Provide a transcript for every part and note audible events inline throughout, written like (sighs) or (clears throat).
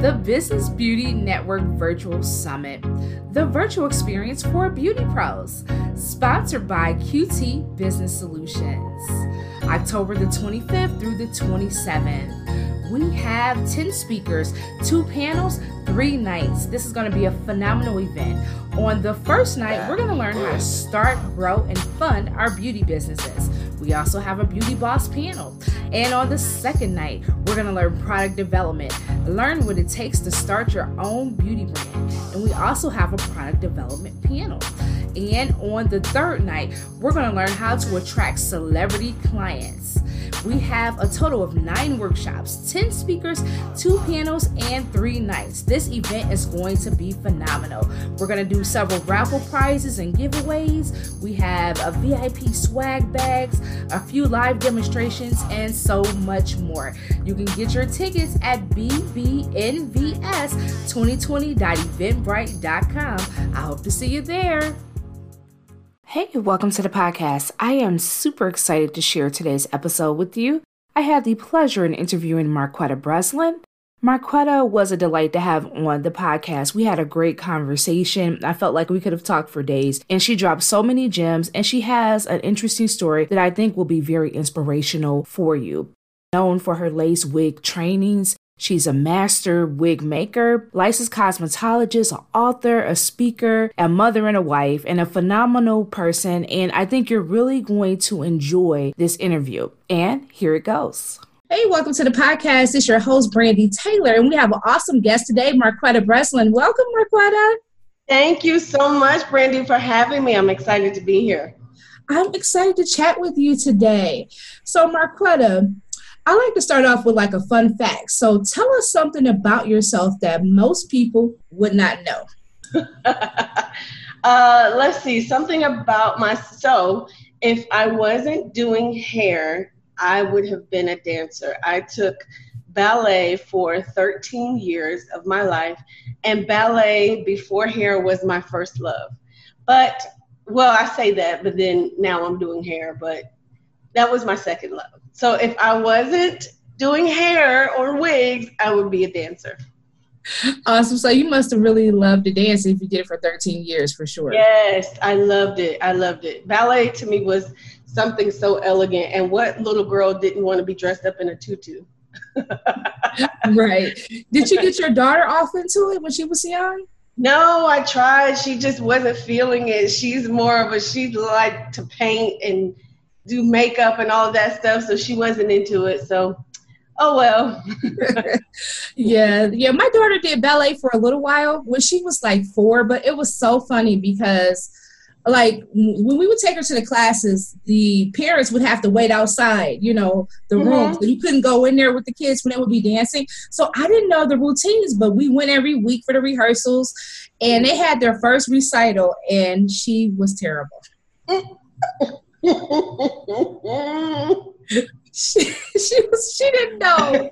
the Business Beauty Network Virtual Summit, the virtual experience for beauty pros, sponsored by QT Business Solutions. October the 25th through the 27th. We have 10 speakers, two panels, three nights. This is going to be a phenomenal event. On the first night, we're going to learn how to start, grow, and fund our beauty businesses. We also have a beauty boss panel. And on the second night, we're going to learn product development, learn what it takes to start your own beauty brand. And we also have a product development panel. And on the third night, we're going to learn how to attract celebrity clients. We have a total of nine workshops, 10 speakers, two panels, and three nights. This event is going to be phenomenal. We're going to do several raffle prizes and giveaways. We have a VIP swag bags, a few live demonstrations, and so much more. You can get your tickets at bbnvs2020.eventbrite.com. I hope to see you there. Hey, welcome to the podcast. I am super excited to share today's episode with you. I had the pleasure in interviewing Marquetta Breslin. Marquetta was a delight to have on the podcast. We had a great conversation. I felt like we could have talked for days, and she dropped so many gems, and she has an interesting story that I think will be very inspirational for you. Known for her lace wig trainings, She's a master wig maker, licensed cosmetologist, an author, a speaker, a mother and a wife, and a phenomenal person. And I think you're really going to enjoy this interview. And here it goes. Hey, welcome to the podcast. It's your host, Brandy Taylor, and we have an awesome guest today, Marquetta Breslin. Welcome, Marquetta. Thank you so much, Brandy, for having me. I'm excited to be here. I'm excited to chat with you today. So, Marquetta, I like to start off with like a fun fact. So tell us something about yourself that most people would not know. (laughs) uh, let's see, something about myself. So, if I wasn't doing hair, I would have been a dancer. I took ballet for 13 years of my life, and ballet before hair was my first love. But, well, I say that, but then now I'm doing hair, but that was my second love. So if I wasn't doing hair or wigs, I would be a dancer. Awesome. So you must have really loved to dance if you did it for 13 years for sure. Yes, I loved it. I loved it. Ballet to me was something so elegant. And what little girl didn't want to be dressed up in a tutu? (laughs) right. Did you get your daughter off into it when she was young? No, I tried. She just wasn't feeling it. She's more of a she liked to paint and do makeup and all that stuff, so she wasn't into it. So, oh well. (laughs) yeah, yeah. My daughter did ballet for a little while when she was like four, but it was so funny because like when we would take her to the classes, the parents would have to wait outside, you know, the mm-hmm. room. So you couldn't go in there with the kids when they would be dancing. So I didn't know the routines, but we went every week for the rehearsals and they had their first recital and she was terrible. (laughs) she, she was she didn't know.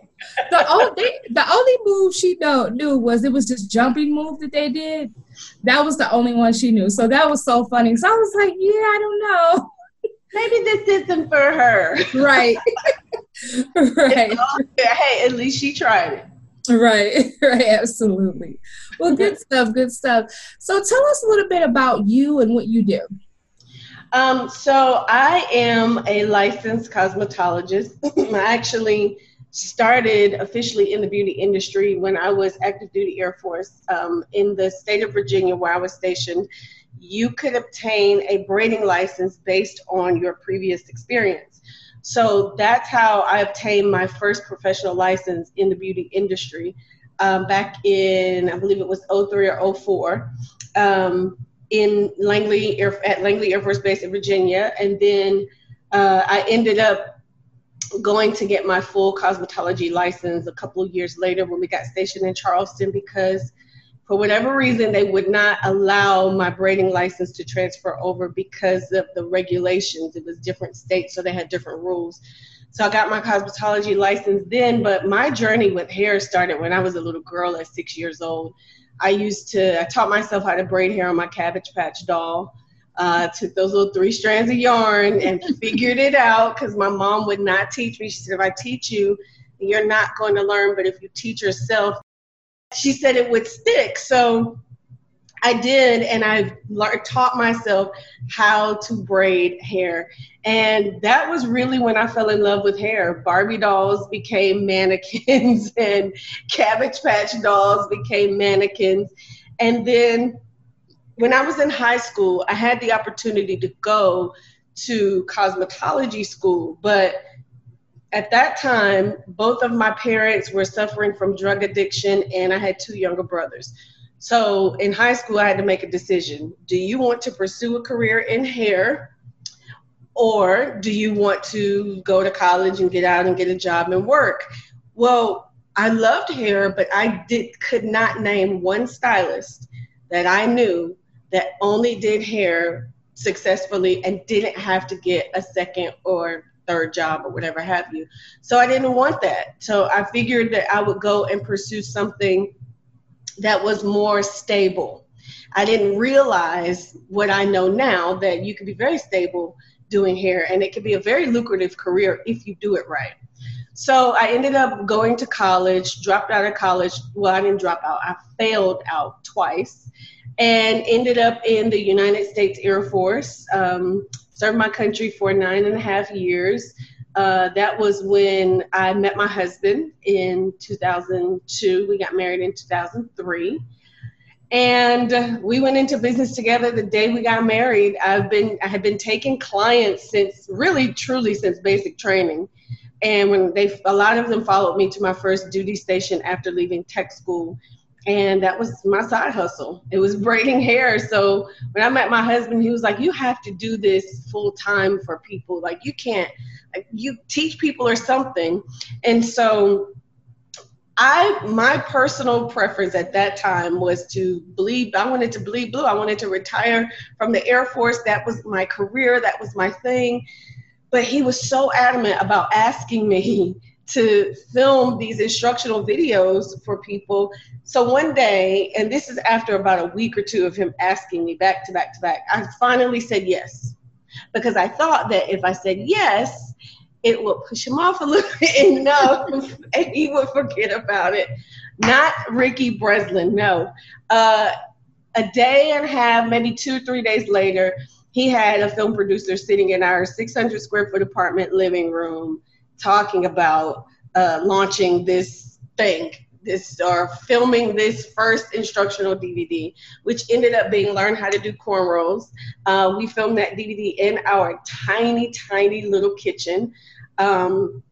The only the only move she know, knew was it was just jumping move that they did. That was the only one she knew. So that was so funny. So I was like, yeah, I don't know. Maybe this isn't for her. Right. (laughs) right. Hey, at least she tried it. Right, (laughs) right, absolutely. Well, good stuff, good stuff. So tell us a little bit about you and what you do. Um, so I am a licensed cosmetologist. (clears throat) I actually started officially in the beauty industry when I was active duty Air Force um, in the state of Virginia, where I was stationed. You could obtain a braiding license based on your previous experience. So that's how I obtained my first professional license in the beauty industry um, back in, I believe it was 03 or 04. Um, in Langley Air, at Langley Air Force Base in Virginia, and then uh, I ended up going to get my full cosmetology license a couple of years later when we got stationed in Charleston because for whatever reason, they would not allow my braiding license to transfer over because of the regulations. It was different states, so they had different rules. So I got my cosmetology license then, but my journey with hair started when I was a little girl at six years old. I used to, I taught myself how to braid hair on my Cabbage Patch doll. Uh, took those little three strands of yarn and (laughs) figured it out because my mom would not teach me. She said, if I teach you, you're not going to learn, but if you teach yourself, she said it would stick. So I did, and I taught myself how to braid hair. And that was really when I fell in love with hair. Barbie dolls became mannequins, (laughs) and Cabbage Patch dolls became mannequins. And then when I was in high school, I had the opportunity to go to cosmetology school, but at that time, both of my parents were suffering from drug addiction, and I had two younger brothers. So in high school, I had to make a decision. Do you want to pursue a career in hair? Or do you want to go to college and get out and get a job and work? Well, I loved hair, but I did could not name one stylist that I knew that only did hair successfully and didn't have to get a second or third job or whatever have you. So I didn't want that. So I figured that I would go and pursue something that was more stable. I didn't realize what I know now that you can be very stable doing hair and it can be a very lucrative career if you do it right. So I ended up going to college, dropped out of college. Well, I didn't drop out, I failed out twice and ended up in the United States Air Force. Um, served my country for nine and a half years. Uh, that was when I met my husband in 2002. We got married in 2003. And we went into business together the day we got married. I've been I had been taking clients since really truly since basic training. And when they a lot of them followed me to my first duty station after leaving tech school and that was my side hustle. It was braiding hair. So when I met my husband, he was like, "You have to do this full time for people. Like you can't, you teach people or something." And so I my personal preference at that time was to bleed. I wanted to bleed blue. I wanted to retire from the Air Force. That was my career. That was my thing. But he was so adamant about asking me (laughs) to film these instructional videos for people. So one day, and this is after about a week or two of him asking me back to back to back, I finally said yes. Because I thought that if I said yes, it would push him off a little bit enough (laughs) and he would forget about it. Not Ricky Breslin, no. Uh, a day and a half, maybe two three days later, he had a film producer sitting in our 600 square foot apartment living room talking about uh, launching this thing, this or filming this first instructional DVD, which ended up being learn how to do cornrows. Uh, we filmed that DVD in our tiny, tiny little kitchen, um,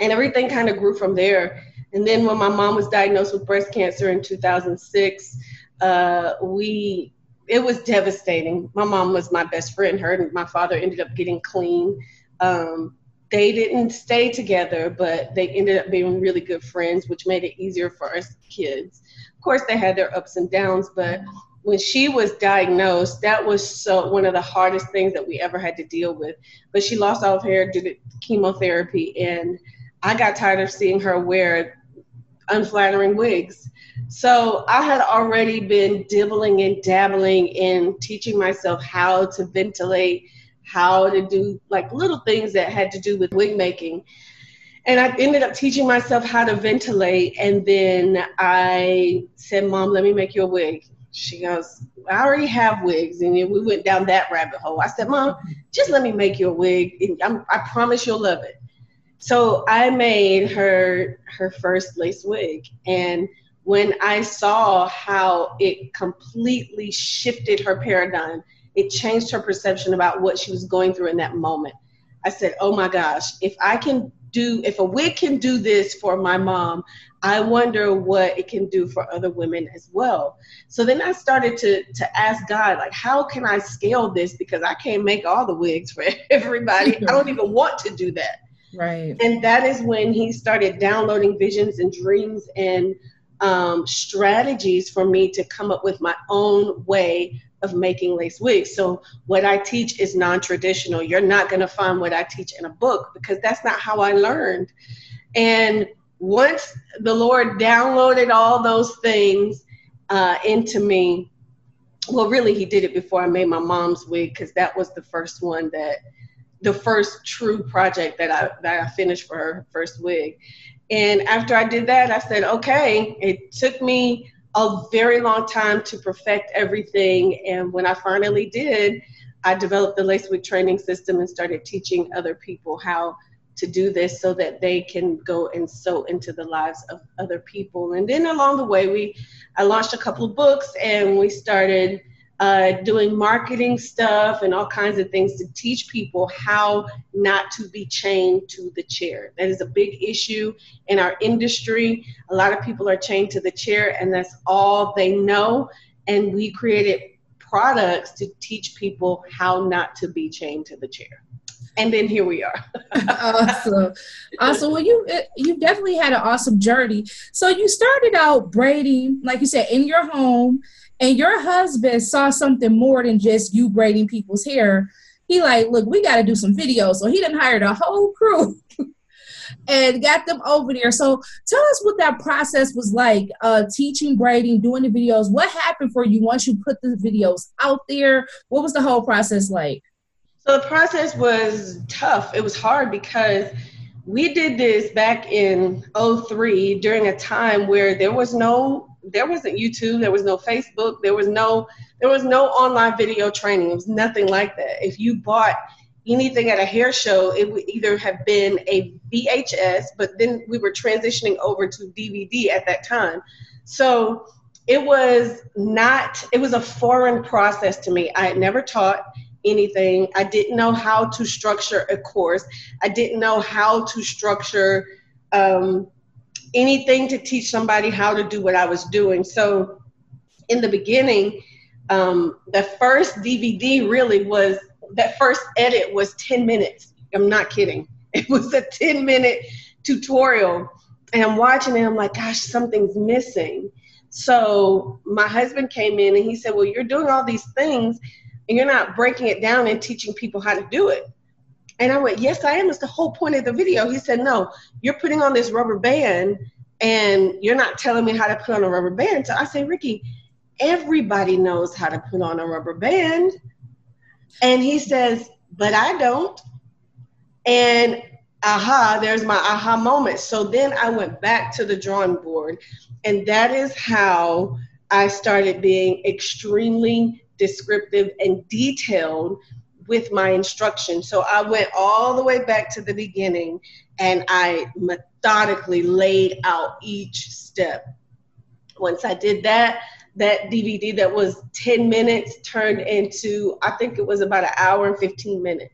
and everything kind of grew from there. And then when my mom was diagnosed with breast cancer in 2006, uh, we it was devastating. My mom was my best friend. Her and my father ended up getting clean. Um, they didn't stay together, but they ended up being really good friends, which made it easier for us kids. Of course, they had their ups and downs, but when she was diagnosed, that was so one of the hardest things that we ever had to deal with. But she lost all of her hair due to chemotherapy, and I got tired of seeing her wear unflattering wigs. So I had already been dibbling and dabbling in teaching myself how to ventilate how to do like little things that had to do with wig making. And I ended up teaching myself how to ventilate. And then I said, Mom, let me make you a wig. She goes, I already have wigs. And we went down that rabbit hole. I said, Mom, just let me make you a wig. And i promise you'll love it. So I made her her first lace wig. And when I saw how it completely shifted her paradigm, it changed her perception about what she was going through in that moment. I said, oh my gosh, if I can do, if a wig can do this for my mom, I wonder what it can do for other women as well. So then I started to to ask God, like, how can I scale this? Because I can't make all the wigs for (laughs) everybody. I don't even want to do that. Right. And that is when he started downloading visions and dreams and um, strategies for me to come up with my own way of making lace wigs. So what I teach is non-traditional. You're not going to find what I teach in a book because that's not how I learned. And once the Lord downloaded all those things uh, into me, well, really, He did it before I made my mom's wig because that was the first one that, the first true project that I that I finished for her first wig. And after I did that, I said, okay. It took me a very long time to perfect everything, and when I finally did, I developed the lace wig training system and started teaching other people how to do this so that they can go and sow into the lives of other people. And then along the way, we I launched a couple of books and we started uh, doing marketing stuff and all kinds of things to teach people how not to be chained to the chair. That is a big issue in our industry. A lot of people are chained to the chair, and that's all they know. And we created products to teach people how not to be chained to the chair and then here we are. (laughs) awesome, awesome. Well, you you definitely had an awesome journey. So you started out braiding, like you said, in your home, and your husband saw something more than just you braiding people's hair. He like, look, we got to do some videos. So he didn't hired a whole crew. (laughs) and got them over there. So tell us what that process was like, uh, teaching braiding, doing the videos. What happened for you once you put the videos out there? What was the whole process like? So the process was tough. It was hard because we did this back in 03 during a time where there was no there wasn't YouTube, there was no Facebook, there was no there was no online video training. It was nothing like that. If you bought anything at a hair show, it would either have been a VHS, but then we were transitioning over to DVD at that time. So it was not it was a foreign process to me. I had never taught anything. I didn't know how to structure a course. I didn't know how to structure um, anything to teach somebody how to do what I was doing. So, in the beginning, um, the first DVD really was that first edit was 10 minutes. I'm not kidding. (laughs) It was a 10 minute tutorial. And I'm watching it, I'm like, gosh, something's missing. So my husband came in and he said, Well, you're doing all these things and you're not breaking it down and teaching people how to do it. And I went, Yes, I am. It's the whole point of the video. He said, No, you're putting on this rubber band and you're not telling me how to put on a rubber band. So I say, Ricky, everybody knows how to put on a rubber band. And he says, But I don't. And aha, there's my aha moment. So then I went back to the drawing board, and that is how I started being extremely descriptive and detailed with my instruction. So I went all the way back to the beginning and I methodically laid out each step. Once I did that, that DVD that was 10 minutes turned into, I think it was about an hour and 15 minutes.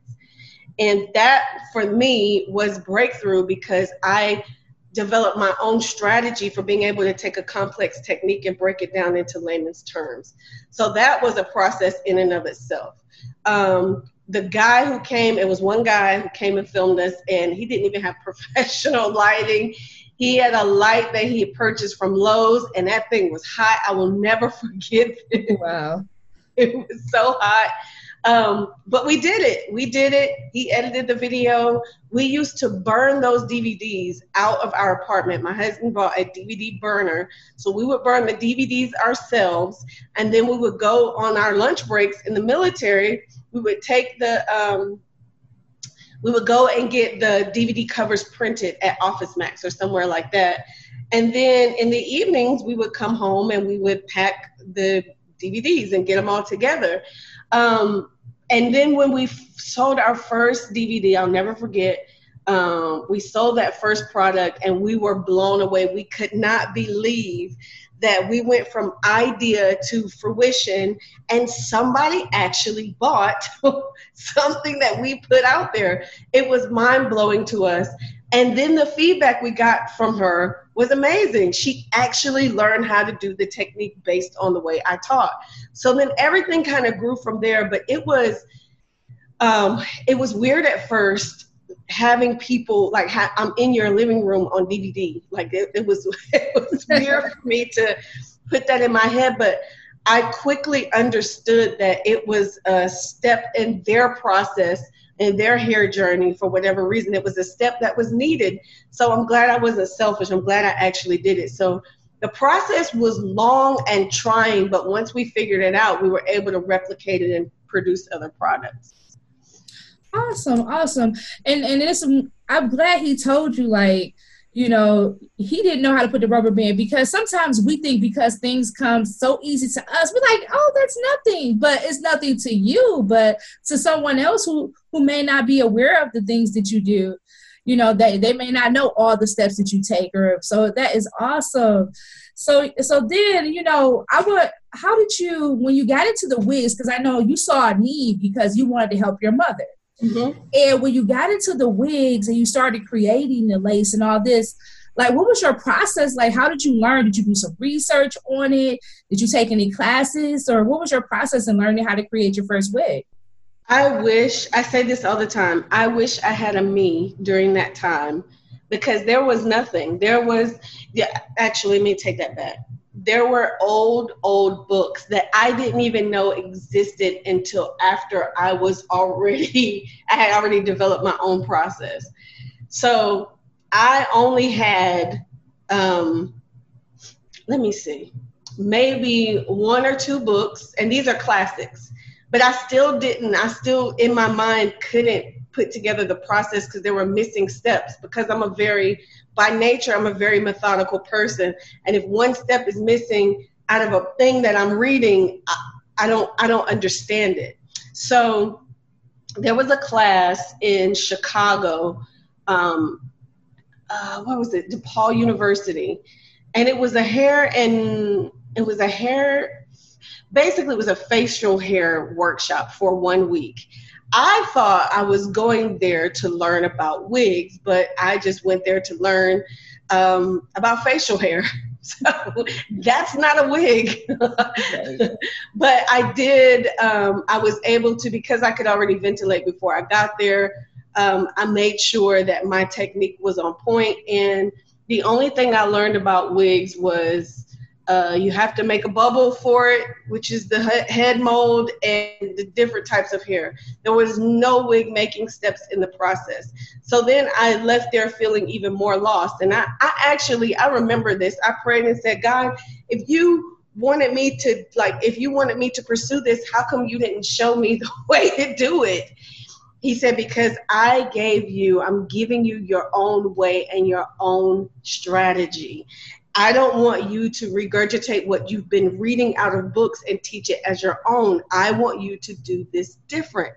And that for me was breakthrough because I develop my own strategy for being able to take a complex technique and break it down into layman's terms. So that was a process in and of itself. Um, the guy who came, it was one guy who came and filmed us, and he didn't even have (laughs) professional lighting. He had a light that he purchased from Lowe's, and that thing was hot. I will never (laughs) forget it. Wow. It was so hot. Um, but we did it. We did it. He edited the video. We used to burn those DVDs out of our apartment. My husband bought a DVD burner. So we would burn the DVDs ourselves. And then we would go on our lunch breaks in the military. We would take the, um, we would go and get the DVD covers printed at Office Max or somewhere like that. And then in the evenings, we would come home and we would pack the DVDs and get them all together. Um, and then when we sold our first DVD, I'll never forget. Um, we sold that first product and we were blown away. We could not believe that we went from idea to fruition and somebody actually bought (laughs) something that we put out there. It was mind blowing to us. And then the feedback we got from her was amazing. She actually learned how to do the technique based on the way I taught. So then everything kind of grew from there, but it was um, it was weird at first having people like ha- I'm in your living room on DVD. Like it, it was (laughs) it was weird for me to put that in my head, but I quickly understood that it was a step in their process in their hair journey for whatever reason. It was a step that was needed. So I'm glad I wasn't selfish. I'm glad I actually did it. So the process was long and trying, but once we figured it out, we were able to replicate it and produce other products. Awesome, awesome. And and it's I'm glad he told you like you know, he didn't know how to put the rubber band because sometimes we think because things come so easy to us, we're like, oh, that's nothing, but it's nothing to you, but to someone else who who may not be aware of the things that you do, you know, they they may not know all the steps that you take, or so that is awesome. So so then, you know, I would. How did you when you got into the wigs? Because I know you saw a need because you wanted to help your mother Mm-hmm. And when you got into the wigs and you started creating the lace and all this, like what was your process? Like how did you learn? Did you do some research on it? Did you take any classes? Or what was your process in learning how to create your first wig? I wish i say this all the time i wish i had a me during that time because there was nothing. There was yeah actually let me take that back there were old, old books that I didn't even know existed until after I was already, (laughs) I had already developed my own process. So I only had, um, let me see, maybe one or two books, and these are classics, but I still didn't, I still in my mind couldn't put together the process because there were missing steps because I'm a very by nature, I'm a very methodical person. And if one step is missing out of a thing that I'm reading, I, I don't, I don't understand it. So there was a class in Chicago. Um, uh, what was it? DePaul University, and it was a hair and it was a hair. Basically, it was a facial hair workshop for one week I thought I was going there to learn about wigs, but I just went there to learn um, about facial hair. (laughs) So that's not a wig. (laughs) but I did, um, I was able to, because I could already ventilate before I got there, um, I made sure that my technique was on point. And the only thing I learned about wigs was uh, you have to make a bubble for it, which is the head mold and the different types of hair. There was no wig making steps in the process. So then I left there feeling even more lost. And I, I actually, I remember this. I prayed and said, God, if you wanted me to, like, if you wanted me to pursue this, how come you didn't show me (laughs) the way to do it? He said, Because I gave you, I'm giving you your own way and your own strategy. I don't want you to regurgitate what you've been reading out of books and teach it as your own. I want you to do this different.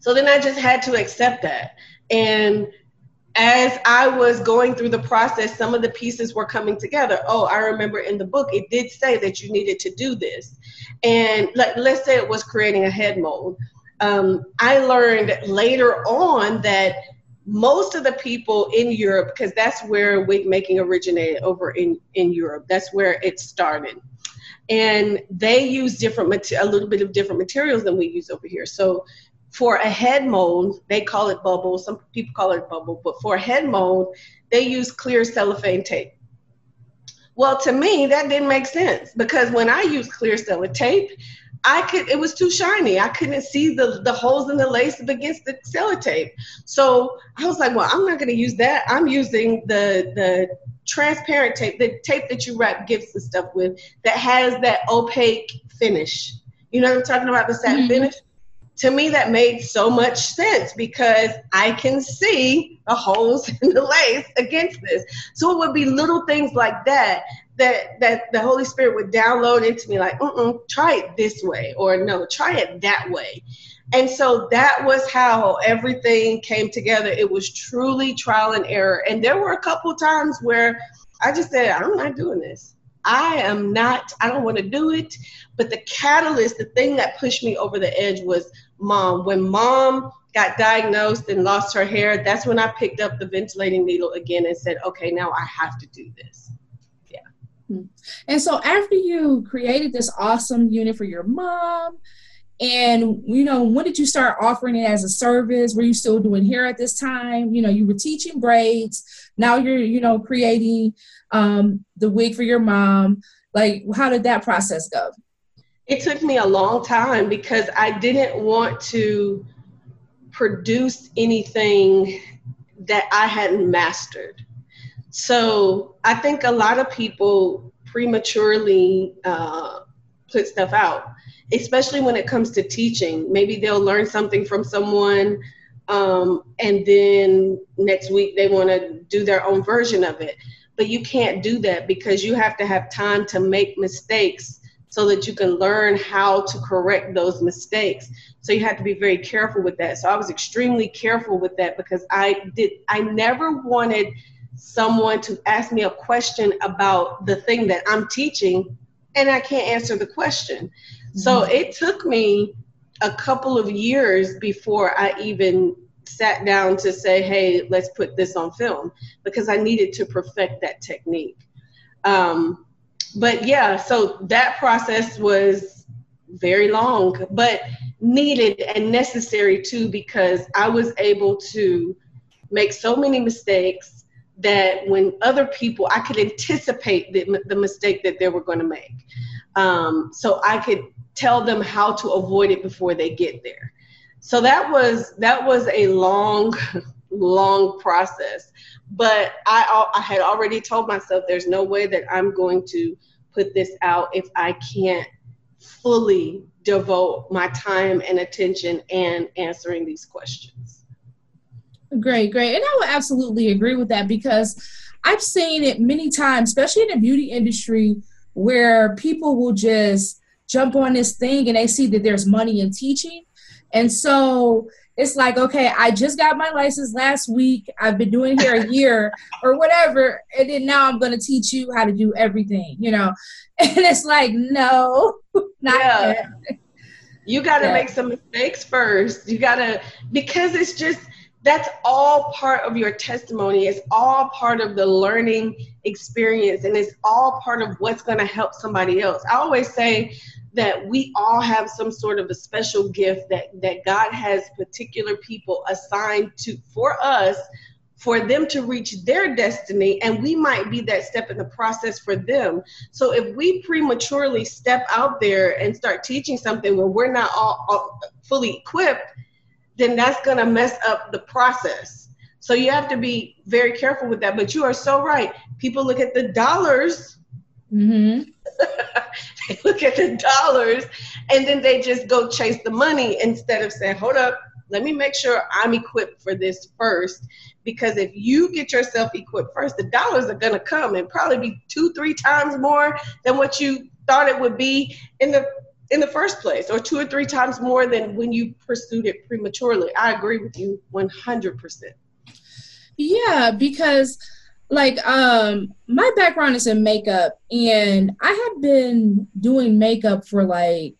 So then I just had to accept that. And as I was going through the process, some of the pieces were coming together. Oh, I remember in the book, it did say that you needed to do this. And let, let's say it was creating a head mold. Um, I learned later on that most of the people in Europe, because that's where wig making originated over in, in Europe, that's where it started. And they use different, a little bit of different materials than we use over here. So for a head mold, they call it bubble. Some people call it bubble, but for a head mold, they use clear cellophane tape. Well, to me, that didn't make sense because when I use clear cellophane tape, I could it was too shiny. I couldn't see the, the holes in the lace against the sellotape. So I was like, well, I'm not gonna use that. I'm using the the transparent tape, the tape that you wrap gifts and stuff with that has that opaque finish. You know what I'm talking about, the satin mm-hmm. finish? To me, that made so much sense because I can see the holes (laughs) in the lace against this. So it would be little things like that that that the Holy Spirit would download into me, like, mm try it this way, or no, try it that way. And so that was how everything came together. It was truly trial and error. And there were a couple times where I just said, I'm not doing this. I am not, I don't want to do it. But the catalyst, the thing that pushed me over the edge was mom. When mom got diagnosed and lost her hair, that's when I picked up the ventilating needle again and said, okay, now I have to do this. And so after you created this awesome unit for your mom And you know, when did you start offering it as a service? Were you still doing hair at this time? You know, you were teaching braids. Now you're, you know, creating um, the wig for your mom. Like, how did that process go? It took me a long time because I didn't want to produce anything that I hadn't mastered. So I think a lot of people prematurely uh, put stuff out, especially when it comes to teaching. Maybe they'll learn something from someone, um, and then next week they want to do their own version of it. But you can't do that because you have to have time to make mistakes so that you can learn how to correct those mistakes. So you have to be very careful with that. So I was extremely careful with that because I did I never wanted someone to ask me a question about the thing that I'm teaching and I can't answer the question. Mm-hmm. So it took me a couple of years before I even sat down to say, hey, let's put this on film because I needed to perfect that technique. Um, but yeah, so that process was very long, but needed and necessary too because I was able to make so many mistakes that when other people, I could anticipate the, the mistake that they were going to make. Um, so I could tell them how to avoid it before they get there. So that was that was a long, (laughs) long process. But I, I had already told myself there's no way that I'm going to put this out if I can't fully devote my time and attention and answering these questions. Great, great. And I would absolutely agree with that because I've seen it many times, especially in the beauty industry, where people will just jump on this thing and they see that there's money in teaching. And so it's like, okay, I just got my license last week. I've been doing here a (laughs) year or whatever. And then now I'm going to teach you how to do everything, you know? (laughs) And it's like, no, (laughs) not yeah. yet. You got to yeah. make some mistakes first. You got to, because it's just, that's all part of your testimony. It's all part of the learning experience and it's all part of what's going to help somebody else. I always say that we all have some sort of a special gift that that God has particular people assigned to for us for them to reach their destiny and we might be that step in the process for them so if we prematurely step out there and start teaching something where we're not all, all fully equipped then that's going to mess up the process so you have to be very careful with that but you are so right people look at the dollars mm-hmm. (laughs) they look at the dollars and then they just go chase the money instead of saying, hold up, let me make sure I'm equipped for this first. Because if you get yourself equipped first, the dollars are going to come and probably be two, three times more than what you thought it would be in the in the first place, or two or three times more than when you pursued it prematurely. I agree with you 100%. Yeah, because like um my background is in makeup and i have been doing makeup for like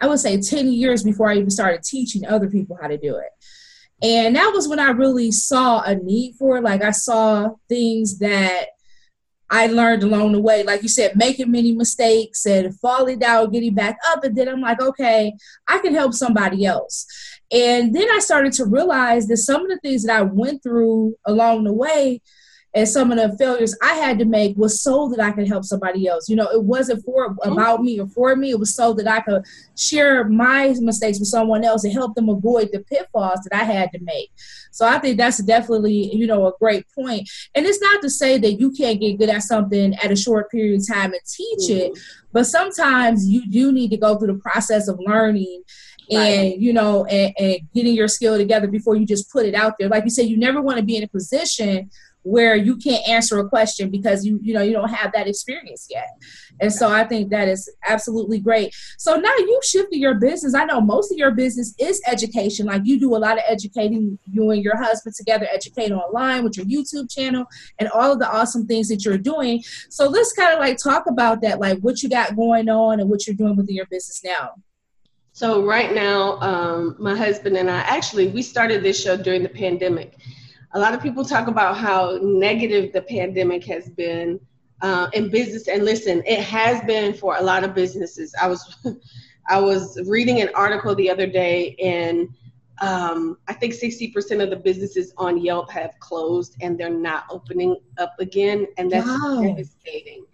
i would say 10 years before i even started teaching other people how to do it and that was when i really saw a need for it like i saw things that i learned along the way like you said making many mistakes and falling down getting back up and then i'm like okay i can help somebody else and then i started to realize that some of the things that i went through along the way and some of the failures I had to make was so that I could help somebody else. You know, it wasn't for mm-hmm. about me or for me. It was so that I could share my mistakes with someone else and help them avoid the pitfalls that I had to make. So I think that's definitely, you know, a great point. And it's not to say that you can't get good at something at a short period of time and teach mm-hmm. it, but sometimes you do need to go through the process of learning and you know and, and, getting your skill together before you just put it out there like you said you never want to be in a position where you can't answer a question because you you know you don't have that experience yet. And so i think that is absolutely great. So now you shifted your business. I know most of your business is education. Like you do a lot of educating you and your husband together educate online with your youtube channel and all of the awesome things that you're doing. So let's kind of like talk about that like what you got going on and what you're doing within your business now. So right now um, my husband and i actually we started this show during the pandemic a lot of people talk about how negative the pandemic has been uh, in business. And listen, it has been for a lot of businesses. I was (laughs) I was reading an article the other day, and um, I think 60% of the businesses on Yelp have closed and they're not opening up again, and that's wow. devastating.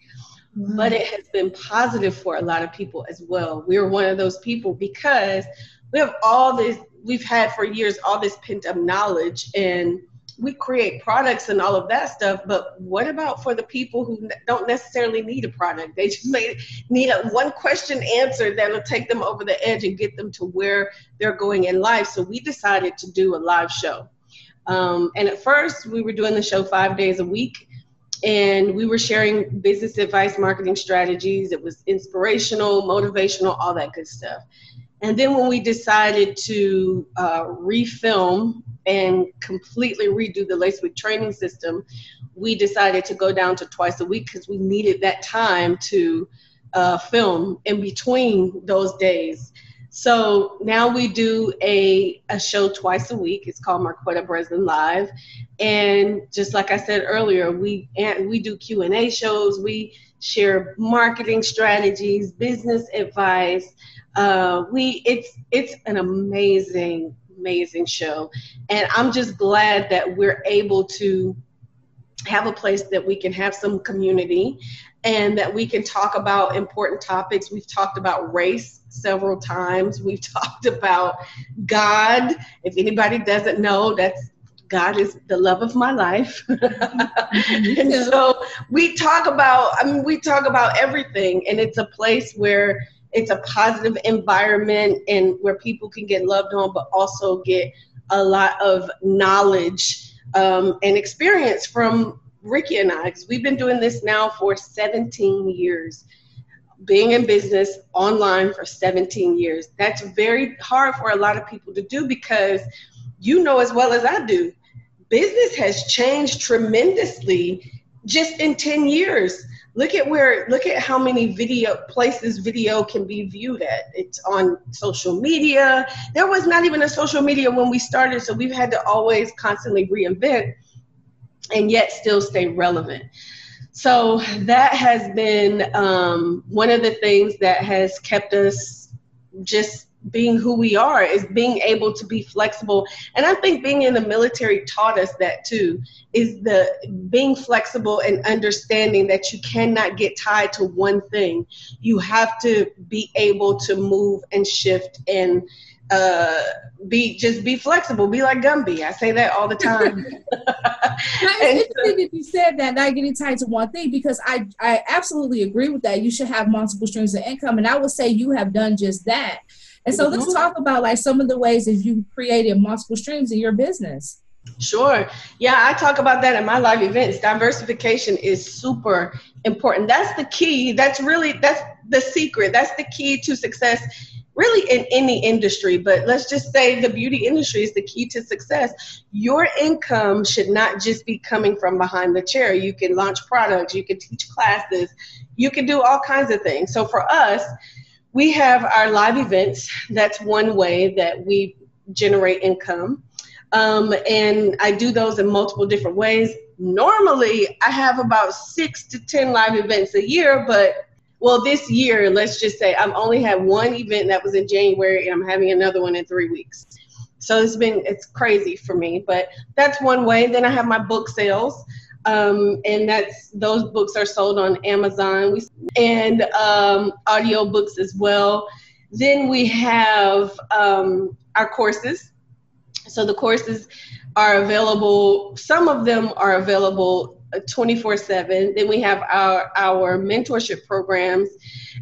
Wow. But it has been positive for a lot of people as well. We're one of those people because we have all this, we've had for years all this pent up knowledge and we create products and all of that stuff, but what about for the people who don't necessarily need a product? They just may need a one question answer that'll take them over the edge and get them to where they're going in life. So we decided to do a live show. Um, and at first, we were doing the show five days a week, and we were sharing business advice, marketing strategies. It was inspirational, motivational, all that good stuff. And then when we decided to uh, refilm and completely redo the Lace Wig training system, we decided to go down to twice a week because we needed that time to uh, film in between those days. So now we do a, a show twice a week. It's called Marquetta Breslin Live, and just like I said earlier, we and we do Q and A shows. We share marketing strategies, business advice. Uh, we it's it's an amazing amazing show, and I'm just glad that we're able to have a place that we can have some community and that we can talk about important topics. We've talked about race several times. We've (laughs) talked about God. If anybody doesn't know, that's God is the love of my life. (laughs) Mm-hmm. and so we talk about, I mean, we talk about everything, and it's a place where it's a positive environment and where people can get loved on, but also get a lot of knowledge um, and experience from Ricky and I. Because we've been doing this now for 17 years, being in business online for 17 years. That's very hard for a lot of people to do because you know as well as I do, business has changed tremendously just in 10 years look at where look at how many video places video can be viewed at. It's on social media. There was not even a social media when we started so we've had to always constantly reinvent and yet still stay relevant. So that has been um, one of the things that has kept us just being who we are is being able to be flexible. And i think being in the military taught us that too is the being flexible and understanding that you cannot get tied to one thing. You have to be able to move and shift and uh, be just be flexible be like gumby. I say that all the (laughs) time. It's (laughs) interesting that you said that not getting tied to one thing because i i absolutely agree with that. You should have multiple streams of income and i would say you have done just that and so let's mm-hmm. talk about like some of the ways that you created multiple streams in your business. Sure. Yeah, I talk about that in my live events. Diversification is super important. That's the key. That's really that's the secret. That's the key to success really in any industry, but let's just say the beauty industry is the key to success. Your income should not just be coming from behind the chair. You can launch products, you can teach classes, you can do all kinds of things. So for us, we have our live events. That's one way that we generate income. Um, and I do those in multiple different ways. Normally, I have about six to 10 live events a year, but well, this year, let's just say I've only had one event that was in January, and I'm having another one in three weeks. So it's been it's crazy for me, but that's one way. Then I have my book sales um, and that's those books are sold on Amazon we, and um, audio books as well. Then we have um, our courses. So the courses are available. Some of them are available 24/7. Then we have our our mentorship programs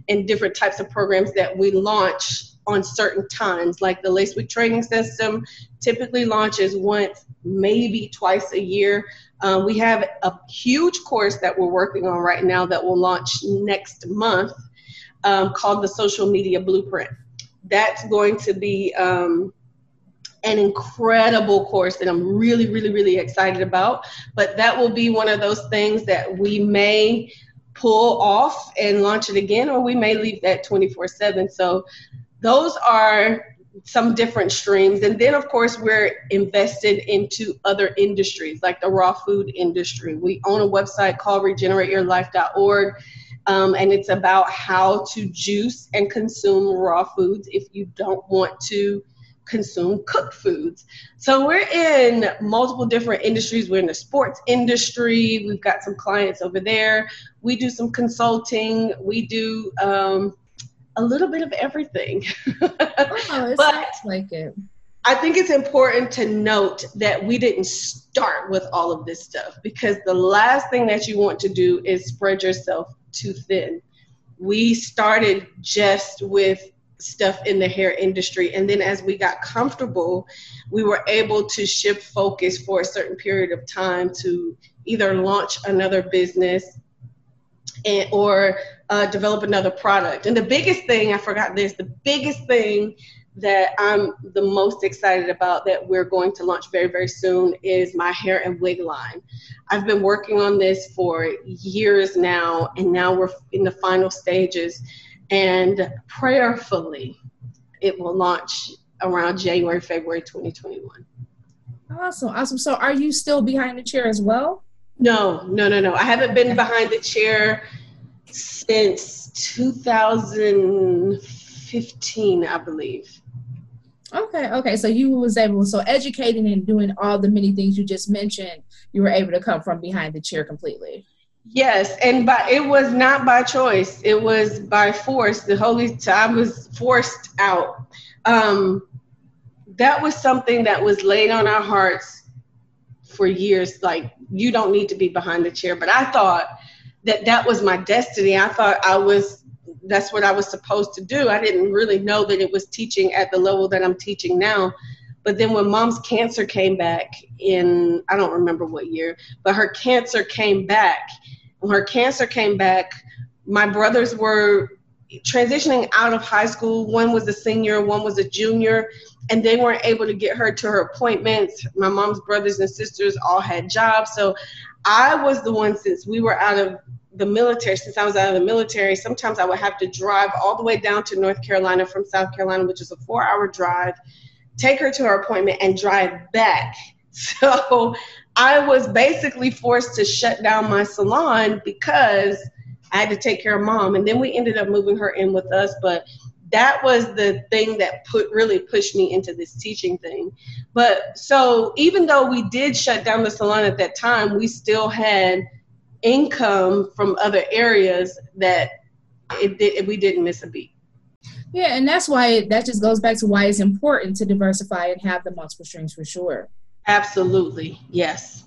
and different types of programs that we launch on certain times. Like the Lace Wig training system typically launches once, maybe twice a year. Um, we have a huge course that we're working on right now that will launch next month um, called the Social Media Blueprint. That's going to be um, an incredible course that I'm really, really, really excited about. But that will be one of those things that we may pull off and launch it again, or we may leave that 24 7. So those are some different streams. And then, of course, we're invested into other industries like the raw food industry. We own a website called regenerateyourlife.org. Um, and it's about how to juice and consume raw foods if you don't want to consume cooked foods. So we're in multiple different industries. We're in the sports industry. We've got some clients over there. We do some consulting. We do um, a little bit of everything. (laughs) oh, it but sounds like it. I think it's important to note that we didn't start with all of this stuff because the last thing that you want to do is spread yourself too thin. We started just with stuff in the hair industry. And then as we got comfortable, we were able to shift focus for a certain period of time to either launch another business and, or uh, develop another product. And the biggest thing, I forgot this, the biggest thing that I'm the most excited about that we're going to launch very, very soon is my hair and wig line. I've been working on this for years now, and now we're in the final stages. And prayerfully, it will launch around January, February 2021. Awesome, awesome. So, are you still behind the chair as well? No, no, no, no. I haven't been behind the chair since 2015, I believe. Okay, okay. So you was able so educating and doing all the many things you just mentioned, you were able to come from behind the chair completely. Yes, and but it was not by choice. It was by force. The Holy I was forced out. Um, that was something that was laid on our hearts for years. Like you don't need to be behind the chair, but I thought that that was my destiny. I thought I was that's what I was supposed to do. I didn't really know that it was teaching at the level that I'm teaching now. But then when mom's cancer came back in, I don't remember what year, but her cancer came back. When her cancer came back, my brothers were transitioning out of high school. One was a senior, one was a junior, and they weren't able to get her to her appointments. My mom's brothers and sisters all had jobs. So I was the one, since we were out of the military, since I was out of the military, sometimes I would have to drive all the way down to North Carolina from South Carolina, which is a four hour drive, take her to her appointment, and drive back. (laughs) So I was basically forced to shut down my salon because I had to take care of mom. And then we ended up moving her in with us. But that was the thing that put really pushed me into this teaching thing. But so even though we did shut down the salon at that time, we still had income from other areas that it did, we didn't miss a beat. Yeah, and that's why that just goes back to why it's important to diversify and have the multiple streams for sure. Absolutely, yes.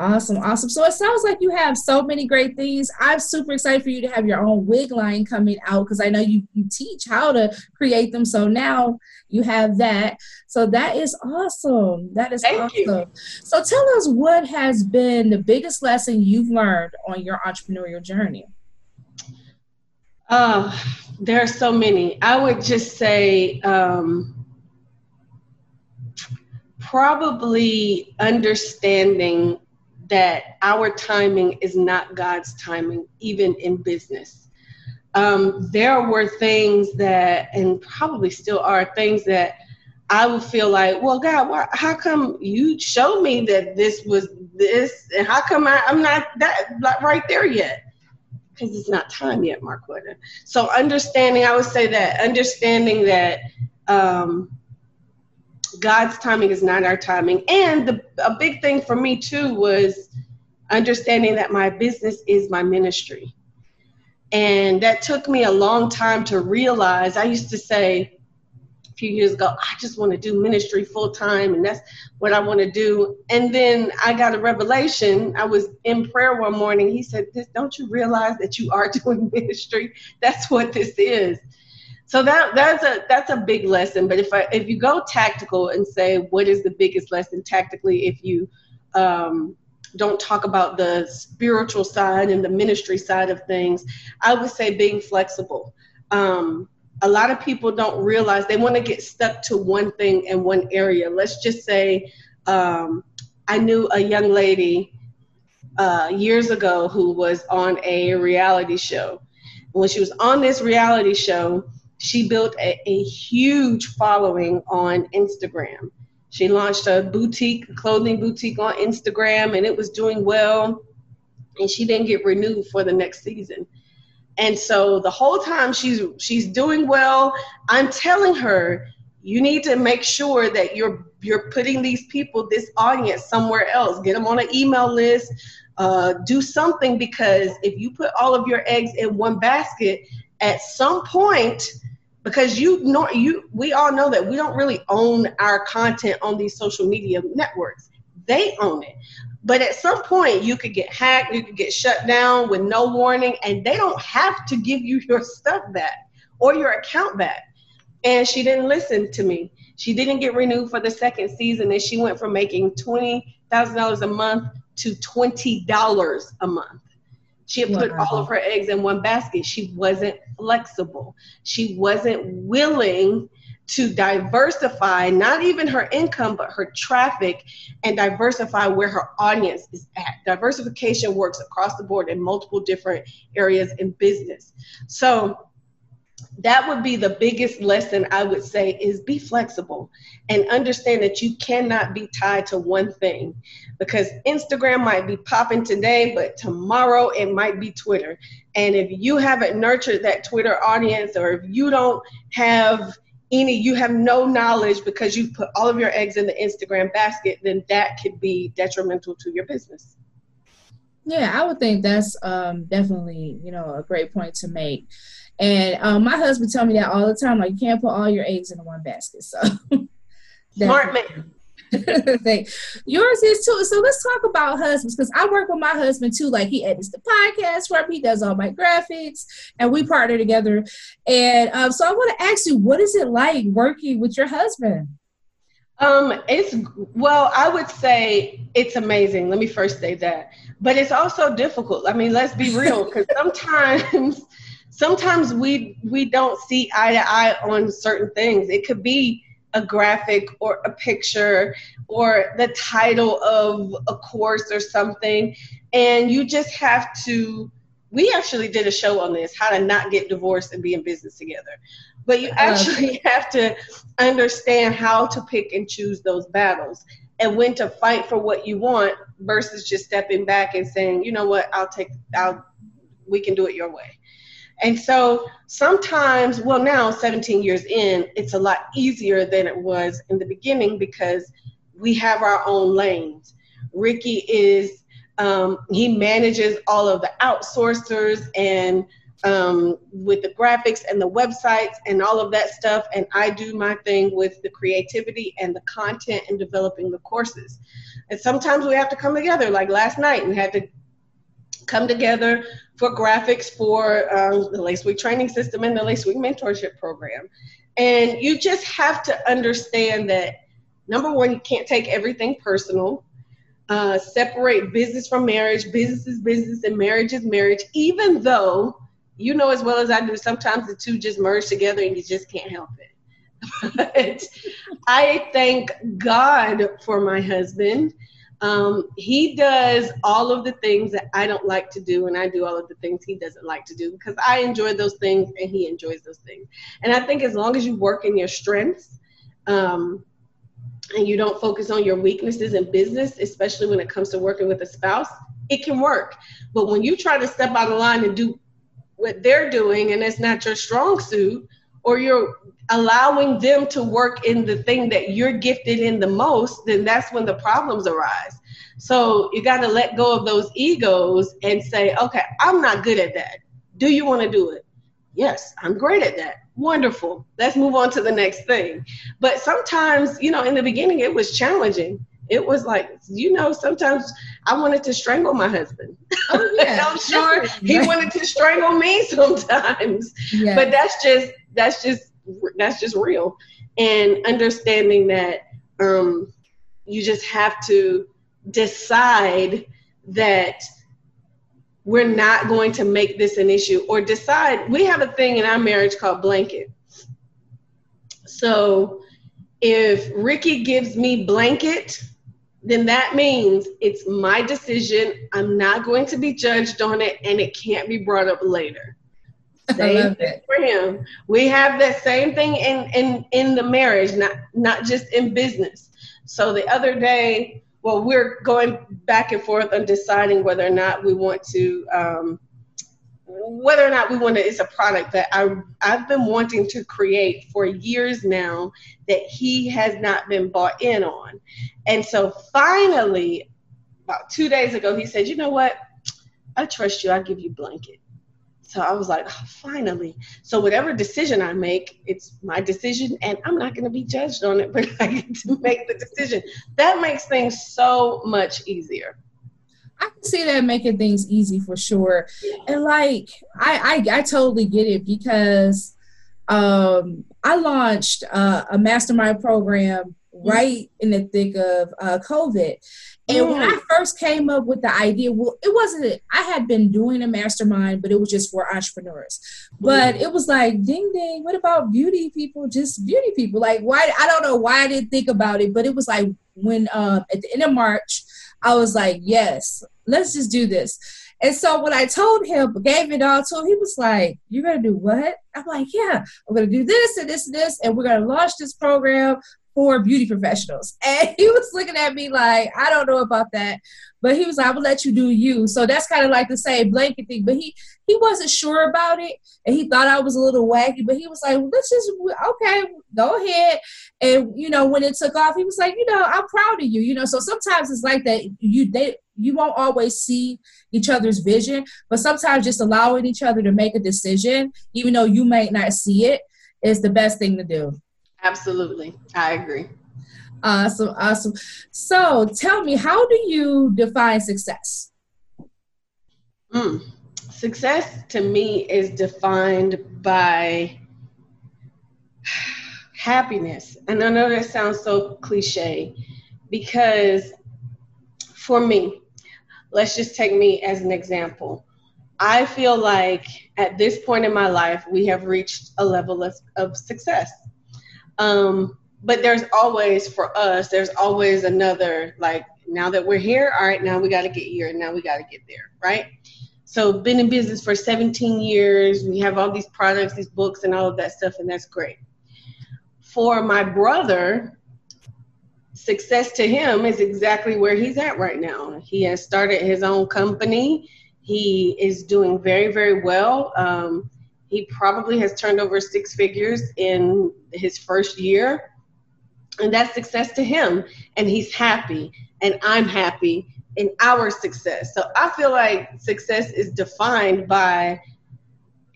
Awesome, awesome. So it sounds like you have so many great things. I'm super excited for you to have your own wig line coming out because I know you, you teach how to create them. So now you have that. So that is awesome. That is Thank awesome. You. So tell us what has been the biggest lesson you've learned on your entrepreneurial journey? Uh, there are so many. I would just say um, probably understanding that our timing is not God's timing, even in business. Um, there were things that, and probably still are things that I would feel like, well, God, why, how come you showed me that this was this, and how come I, am not that like, right there yet? Because it's not time yet, Marquetta. So understanding, I would say that understanding that um, God's timing is not our timing. And the, a big thing for me too was understanding that my business is my ministry. And that took me a long time to realize. I used to say a few years ago, I just want to do ministry full time, and that's what I want to do. And then I got a revelation. I was in prayer one morning. He said, "This, don't you realize that you are (laughs) doing ministry? That's what this is." So that that's a that's a big lesson but if i if you go tactical and say what is the biggest lesson tactically if you um, don't talk about the spiritual side and the ministry side of things i would say being flexible. Um, a lot of people don't realize they want to get stuck to one thing in one area. Let's just say um, i knew a young lady uh, years ago who was on a reality show. When she was on this reality show she built a, a huge following on Instagram. She launched a boutique, clothing boutique on Instagram, and it was doing well. And she didn't get renewed for the next season. And so the whole time she's she's doing well, I'm telling her, you need to make sure that you're you're putting these people, this audience, somewhere else. Get them on an email list. Uh, do something because if you put all of your eggs in one basket, at some point, because you know you we all know that we don't really own our content on these social media networks. They own it. But at some point, you could get hacked, you could get shut down with no warning, and they don't have to give you your stuff back or your account back. And she didn't listen to me. She didn't get renewed for the second season, and she went from making $20,000 a month to $20 a month. She had put all of her eggs in one basket. She wasn't flexible. She wasn't willing to diversify not even her income but her traffic and diversify where her audience is at diversification works across the board in multiple different areas in business so that would be the biggest lesson i would say is be flexible and understand that you cannot be tied to one thing because instagram might be popping today but tomorrow it might be twitter and if you haven't nurtured that twitter audience or if you don't have any you have no knowledge because you put all of your eggs in the Instagram basket, then that could be detrimental to your business. Yeah, I would think that's um, definitely you know a great point to make. And um, my husband tell me that all the time, like you can't put all your eggs in one basket. So (laughs) smart man. (laughs) Yours is too. So let's talk about husbands because I work with my husband too. Like he edits the podcast for me, he does all my graphics, and we partner together. And um, so I want to ask you, what is it like working with your husband? Um, it's well, I would say it's amazing. Let me first say that, but it's also difficult. I mean, let's be real, because (laughs) sometimes, sometimes we we don't see eye to eye on certain things. It could be a graphic or a picture or the title of a course or something. And you just have to, we actually did a show on this how to not get divorced and be in business together. But you actually (laughs) have to understand how to pick and choose those battles and when to fight for what you want versus just stepping back and saying, you know what, I'll take, I'll, we can do it your way. And so sometimes, well, now 17 years in, it's a lot easier than it was in the beginning because we have our own lanes. Ricky is, um, he manages all of the outsourcers and um, with the graphics and the websites and all of that stuff. And I do my thing with the creativity and the content and developing the courses. And sometimes we have to come together. Like last night, we had to come together for graphics for um, the Lace Wig training system and the Lace Wig mentorship program. And you just have to understand that number one, you can't take everything personal. Uh, separate business from marriage. Business is business and marriage is marriage, even though you know as well as I do, sometimes the two just merge together and you just can't help it. (laughs) but I thank God for my husband um, he does all of the things that I don't like to do, and I do all of the things he doesn't like to do because I enjoy those things and he enjoys those things. And I think as long as you work in your strengths um, and you don't focus on your weaknesses in business, especially when it comes to working with a spouse, it can work. But when you try to step out of line and do what they're doing and it's not your strong suit, or you're allowing them to work in the thing that you're gifted in the most, then that's when the problems arise. So you got to let go of those egos and say, okay, I'm not good at that. Do you want to do it? Yes, I'm great at that. Wonderful. Let's move on to the next thing. But sometimes, you know, in the beginning, it was challenging. It was like, you know, sometimes I wanted to strangle my husband. Oh, yeah. (laughs) I'm sure he wanted to strangle me (laughs) sometimes. Yeah. But that's just that's just that's just real. And understanding that um, you just have to decide that we're not going to make this an issue or decide we have a thing in our marriage called blanket. So if ricky gives me blanket then that means it's my decision. I'm not going to be judged on it and it can't be brought up later Same thing for him. We have that same thing in, in, in the marriage, not not just in business. So the other day, well, we're going back and forth on deciding whether or not we want to um, whether or not we want to it's a product that I I've been wanting to create for years now that he has not been bought in on. And so finally about 2 days ago he said, "You know what? I trust you. I'll give you blanket." So I was like, oh, finally. So whatever decision I make, it's my decision, and I'm not going to be judged on it, (laughs) but I get to make the decision. That makes things so much easier. I can see that making things easy for sure. And like I I, I totally get it because um I launched uh, a mastermind program mm-hmm. right in the thick of uh, COVID. And when I mm. first came up with the idea, well, it wasn't, I had been doing a mastermind, but it was just for entrepreneurs. But mm. it was like, ding, ding, what about beauty people? Just beauty people. Like, why? I don't know why I didn't think about it, but it was like when um, at the end of March, I was like, yes, let's just do this. And so when I told him, gave it all to him, he was like, You're gonna do what? I'm like, Yeah, I'm gonna do this and this and this, and we're gonna launch this program for beauty professionals. (laughs) And he was looking at me like, I don't know about that. But he was like, I will let you do you. So that's kind of like the same blanket thing. But he he wasn't sure about it. And he thought I was a little wacky. But he was like, well, let's just okay, go ahead. And you know, when it took off, he was like, you know, I'm proud of you. You know, so sometimes it's like that. You they you won't always see each other's vision, but sometimes just allowing each other to make a decision, even though you might not see it, is the best thing to do. Absolutely. I agree. Awesome. Awesome. So tell me, how do you define success? Mm. Success to me is defined by happiness. And I know that sounds so cliche because for me, let's just take me as an example. I feel like at this point in my life, we have reached a level of, of success. Um, but there's always for us, there's always another like now that we're here, all right, now we got to get here, and now we got to get there, right? So been in business for 17 years. We have all these products, these books, and all of that stuff, and that's great. For my brother, success to him is exactly where he's at right now. He has started his own company. He is doing very, very well. Um, he probably has turned over six figures in his first year. And that's success to him. And he's happy. And I'm happy in our success. So I feel like success is defined by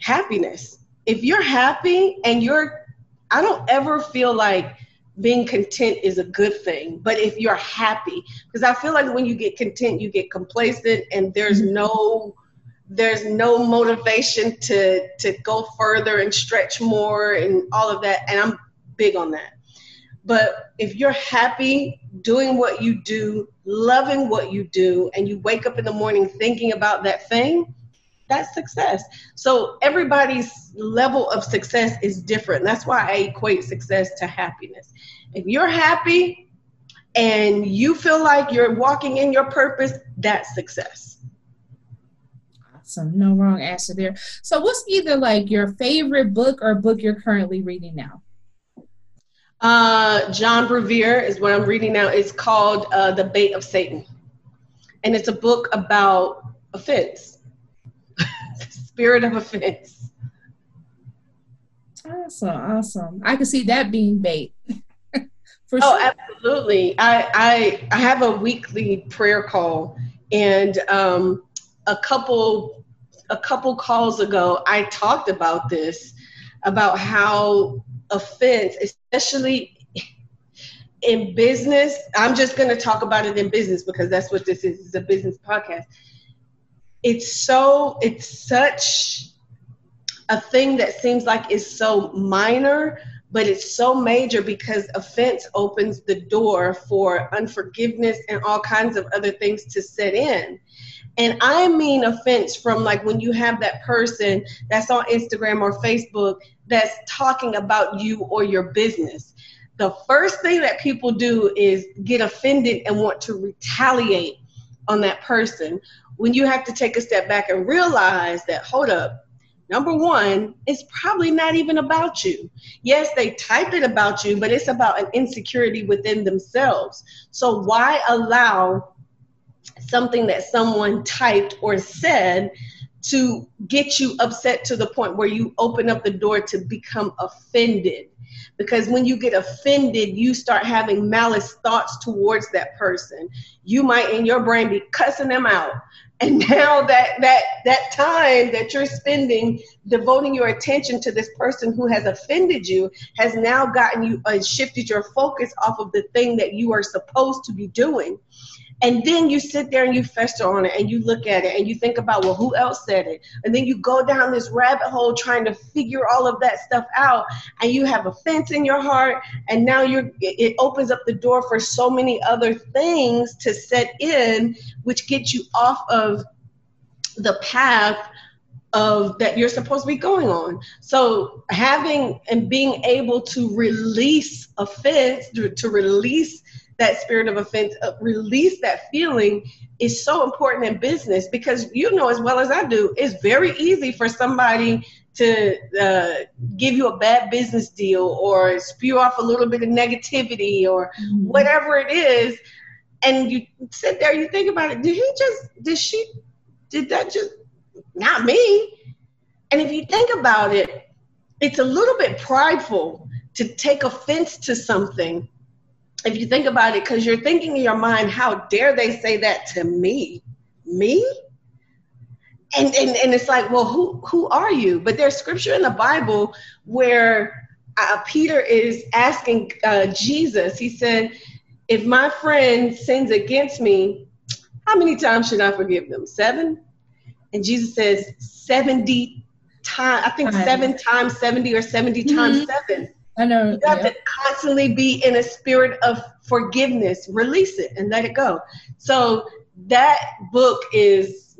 happiness. If you're happy and you're, I don't ever feel like being content is a good thing. But if you're happy, because I feel like when you get content, you get complacent and there's mm-hmm. no there's no motivation to to go further and stretch more and all of that and i'm big on that. But if you're happy doing what you do loving what you do and you wake up in the morning thinking about that thing that's success. So everybody's level of success is different. That's why i equate success to happiness. If you're happy and you feel like you're walking in your purpose that's success Awesome. No wrong answer there. So, what's either like your favorite book or book you're currently reading now? Uh, John Bevere is what I'm reading now. It's called uh, The Bait of Satan. And it's a book about offense, (laughs) spirit of offense. Awesome, awesome. I can see that being bait. (laughs) For oh, sure. absolutely. I, I I have a weekly prayer call, and um, a couple a couple calls ago, I talked about this about how offense, especially in business, I'm just going to talk about it in business because that's what this is. It's a business podcast. It's so, it's such a thing that seems like it's so minor, but it's so major because offense opens the door for unforgiveness and all kinds of other things to set in. And I mean offense from like when you have that person that's on Instagram or Facebook that's talking about you or your business. The first thing that people do is get offended and want to retaliate on that person when you have to take a step back and realize that, hold up, number one, it's probably not even about you. Yes, they type it about you, but it's about an insecurity within themselves. So why allow something that someone typed or said to get you upset to the point where you open up the door to become offended? because when you get offended you start having malice thoughts towards that person. You might in your brain be cussing them out. And (laughs) now that that that time that you're spending devoting your attention to this person who has offended you has now gotten you uh, shifted your focus off of the thing that you are supposed to be doing and then you sit there and you fester on it and you look at it and you think about, well, who else said it? And then you go down this rabbit hole trying to figure all of that stuff out. And you have offense in your heart. And now you're, it opens up the door for so many other things to set in, which gets you off of the path of that you're supposed to be going on. So having and being able to release offense, to, to release that spirit of offense, uh, release that feeling is so important in business because you know as well as I do, it's very easy for somebody to uh, give you a bad business deal or spew off a little bit of negativity or mm-hmm. whatever it is. And you sit there, you think about it. Did he just, did she, did that just, not me? And if you think about it, it's a little bit prideful to take offense to something if you think about it, because you're thinking in your mind, how dare they say that to me? Me? And, and, and it's like, well, who, who are you? But there's scripture in the Bible where uh, Peter is asking uh, Jesus, he said, if my friend sins against me, how many times should I forgive them? Seven? And Jesus says, 70 times, I think seven times 70 or 70 mm-hmm. times seven. I know. You have to constantly be in a spirit of forgiveness. Release it and let it go. So that book is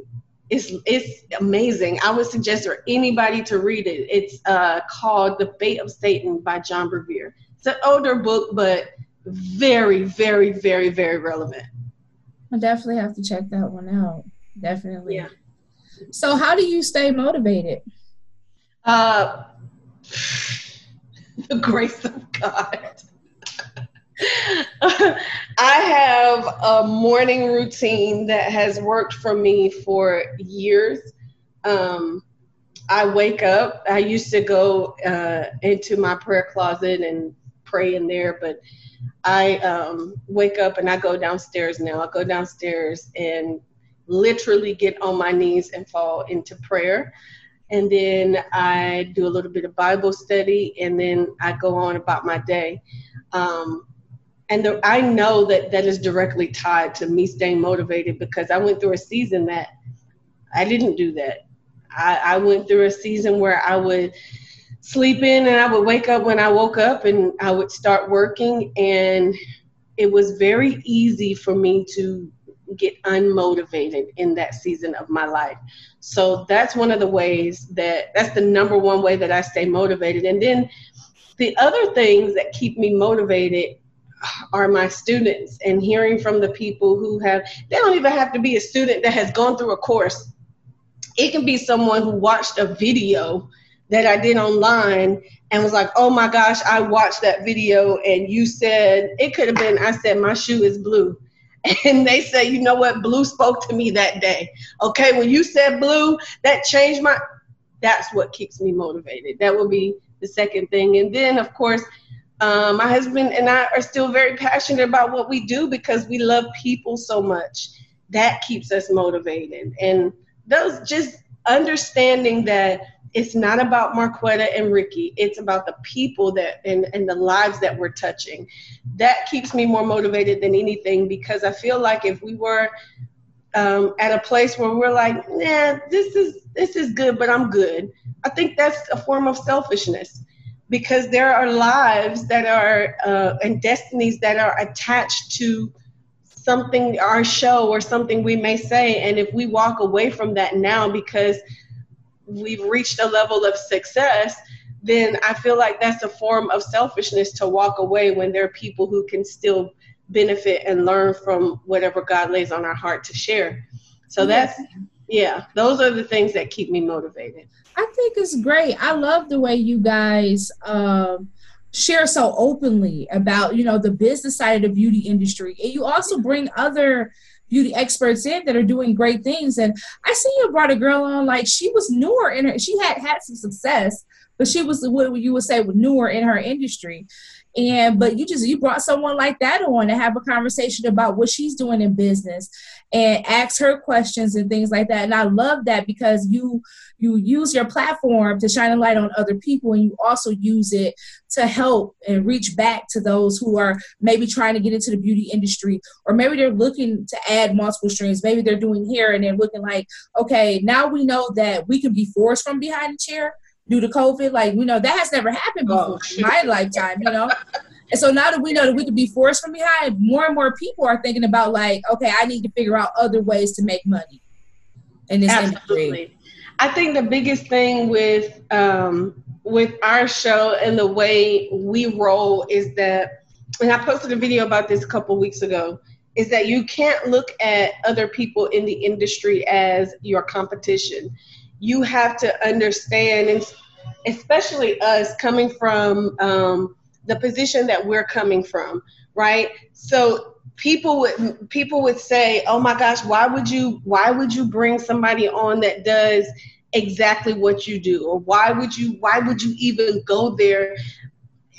is is amazing. I would suggest for anybody to read it. It's uh, called The Bait of Satan by John Bevere. It's an older book, but very, very, very, very relevant. I definitely have to check that one out. Definitely. Yeah. So, how do you stay motivated? Uh, (laughs) the grace of God. (laughs) I have a morning routine that has worked for me for years. Um, I wake up. I used to go uh, into my prayer closet and pray in there, but I um, wake up and I go downstairs now. I go downstairs and literally get on my knees and fall into prayer and then I do a little bit of Bible study, and then I go on about my day. Um, and the, I know that that is directly tied to me staying motivated because I went through a season that I didn't do that. I, I went through a season where I would sleep in and I would wake up when I woke up and I would start working, and it was very easy for me to get unmotivated in that season of my life. So that's one of the ways that that's the number one way that I stay motivated. And then the other things that keep me motivated are my students and hearing from the people who have they don't even have to be a student that has gone through a course. It can be someone who watched a video that I did online and was like, oh my gosh, I watched that video and you said, it could have been, I said, my shoe is blue (laughs) and they say, you know what, blue spoke to me that day. Okay, when you said blue, that changed my. That's what keeps me motivated. That will be the second thing, and then of course, um, my husband and I are still very passionate about what we do because we love people so much. That keeps us motivated, and those just understanding that it's not about Marquetta and Ricky. It's about the people that and, and the lives that we're touching. That keeps me more motivated than anything because I feel like if we were um, at a place where we're like, nah, this is this is good, but I'm good. I think that's a form of selfishness because there are lives that are uh, and destinies that are attached to something our show or something we may say and if we walk away from that now because we've reached a level of success, then I feel like that's a form of selfishness to walk away when there are people who can still benefit and learn from whatever God lays on our heart to share. So that's yeah, those are the things that keep me motivated. I think it's great. I love the way you guys um, share so openly about you know the business side of the beauty industry, and you also bring other beauty experts in that are doing great things. And I see you brought a girl on like she was newer in her. She had had some success, but she was what you would say newer in her industry and but you just you brought someone like that on to have a conversation about what she's doing in business and ask her questions and things like that and i love that because you you use your platform to shine a light on other people and you also use it to help and reach back to those who are maybe trying to get into the beauty industry or maybe they're looking to add multiple streams maybe they're doing hair and they're looking like okay now we know that we can be forced from behind the chair due to COVID. Like, we know that has never happened oh, before oh, in my lifetime, you know? (laughs) And so now that we know that we could be forced from behind, more and more people are thinking about like, okay, I need to figure out other ways to make money in this Absolutely. industry. I think the biggest thing with um, with our show and the way we roll is that, and I posted a video about this a couple weeks ago, is that you can't look at other people in the industry as your competition you have to understand, and especially us coming from um, the position that we're coming from, right? So people would people would say, "Oh my gosh, why would you why would you bring somebody on that does exactly what you do, or why would you why would you even go there?"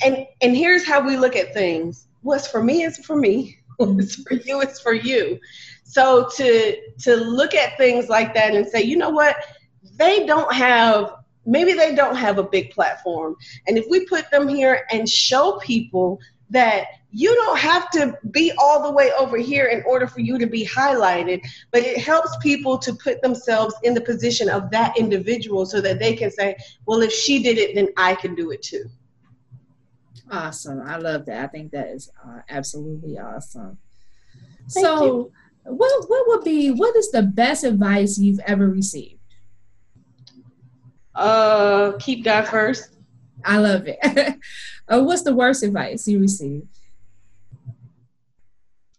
And and here's how we look at things: what's for me is for me. (laughs) What's for you is for you. So to to look at things like that and say, you know what, they don't have maybe they don't have a big platform. And if we put them here and show people that you don't have to be all the way over here in order for you to be highlighted but it helps people to put themselves in the position of that individual so that they can say well if she did it then i can do it too. Awesome. I love that. I think that is uh, absolutely awesome. Thank so you. what what would be what is the best advice you've ever received uh, keep God first. I love it. (laughs) uh, what's the worst advice you received?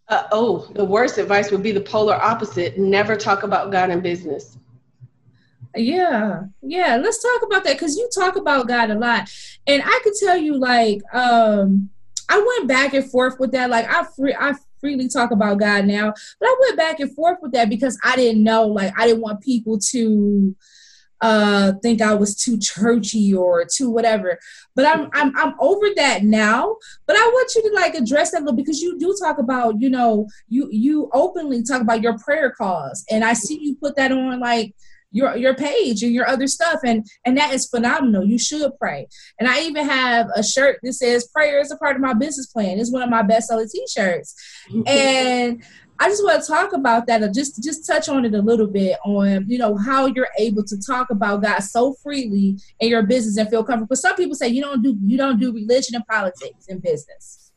Uh, oh, the worst advice would be the polar opposite. Never talk about God in business. Yeah, yeah. Let's talk about that because you talk about God a lot, and I could tell you, like, um, I went back and forth with that. Like, I free, I freely talk about God now, but I went back and forth with that because I didn't know, like, I didn't want people to uh, think I was too churchy or too whatever. But I'm I'm I'm over that now. But I want you to like address that a little because you do talk about you know you you openly talk about your prayer cause, and I see you put that on like your your page and your other stuff and and that is phenomenal. You should pray. And i even have a shirt that says prayer is a part of my business plan. It's one of my best selling t-shirts. (laughs) And I just want to talk about that, or just just touch on it a little bit on you know how you're able to talk about God so freely in your business and feel comfortable. But some people say you don't do you don't do religion and politics in business.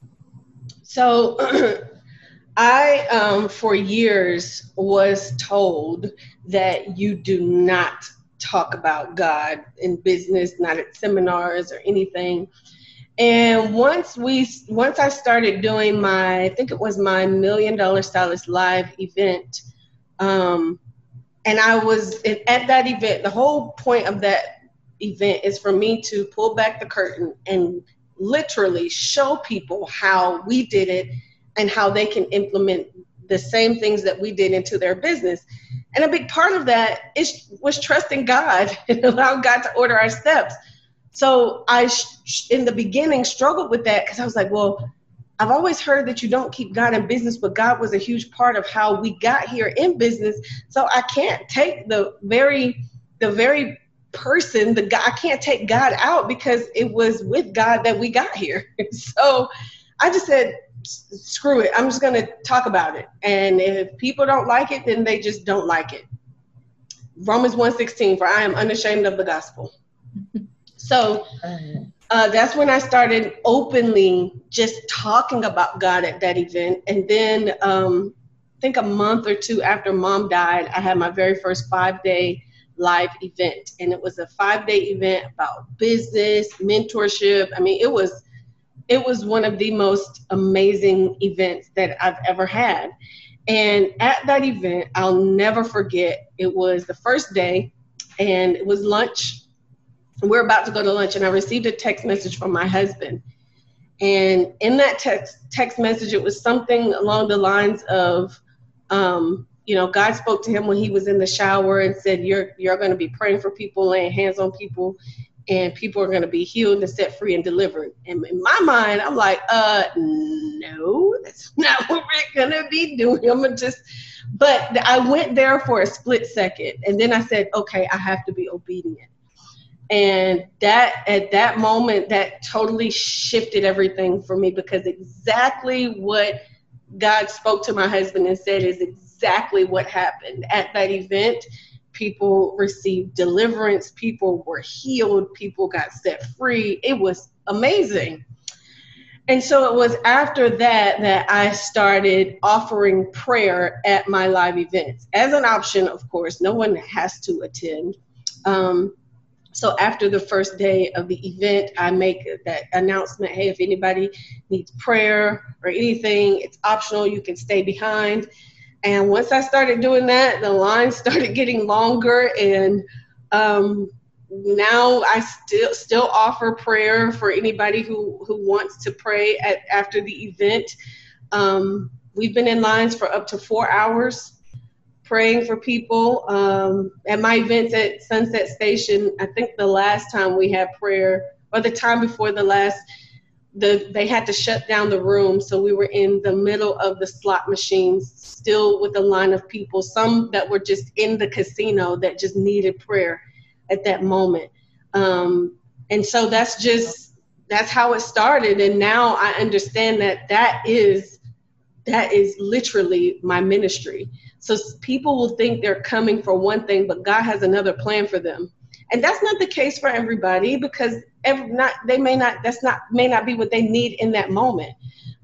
So, (clears throat) I um, for years was told that you do not talk about God in business, not at seminars or anything. And once we, once I started doing my, I think it was my Million Dollar Stylist Live event, um, and I was at that event. The whole point of that event is for me to pull back the curtain and literally show people how we did it and how they can implement the same things that we did into their business. And a big part of that is was trusting God (laughs) and allow God to order our steps. So I, in the beginning, struggled with that because I was like, well, I've always heard that you don't keep God in business, but God was a huge part of how we got here in business. So I can't take the very, the very person, the God, I can't take God out because it was with God that we got here. (laughs) so I just said, screw it. I'm just going to talk about it. And if people don't like it, then they just don't like it. Romans 1:16 for I am unashamed of the gospel. (laughs) So uh, that's when I started openly just talking about God at that event. And then um, I think a month or two after mom died, I had my very first five day live event. And it was a five day event about business, mentorship. I mean, it was it was one of the most amazing events that I've ever had. And at that event, I'll never forget, it was the first day and it was lunch. We're about to go to lunch, and I received a text message from my husband. And in that text text message, it was something along the lines of, um, you know, God spoke to him when he was in the shower and said, "You're you're going to be praying for people, laying hands on people, and people are going to be healed and set free and delivered." And in my mind, I'm like, "Uh, no, that's (laughs) not what we're going to be doing. I'm gonna just." But I went there for a split second, and then I said, "Okay, I have to be obedient." And that at that moment, that totally shifted everything for me because exactly what God spoke to my husband and said is exactly what happened at that event. People received deliverance, people were healed, people got set free. It was amazing. And so it was after that that I started offering prayer at my live events as an option, of course. No one has to attend. Um, so after the first day of the event, I make that announcement hey, if anybody needs prayer or anything, it's optional. You can stay behind. And once I started doing that, the line (laughs) started getting longer, and um, now I still still offer prayer for anybody who who wants to pray at after the event. Um, we've been in lines for up to four hours praying for people. Um, at my events at Sunset Station, I think the last time we had prayer, or the time before the last, the they had to shut down the room, so we were in the middle of the slot machines, still with a line of people. Some that were just in the casino that just needed prayer at that moment. Um, and so that's just that's how it started. And now I understand that that is that is literally my ministry so people will think they're coming for one thing, but God has another plan for them. And that's not the case for everybody because every, not they may not that's not may not be what they need in that moment.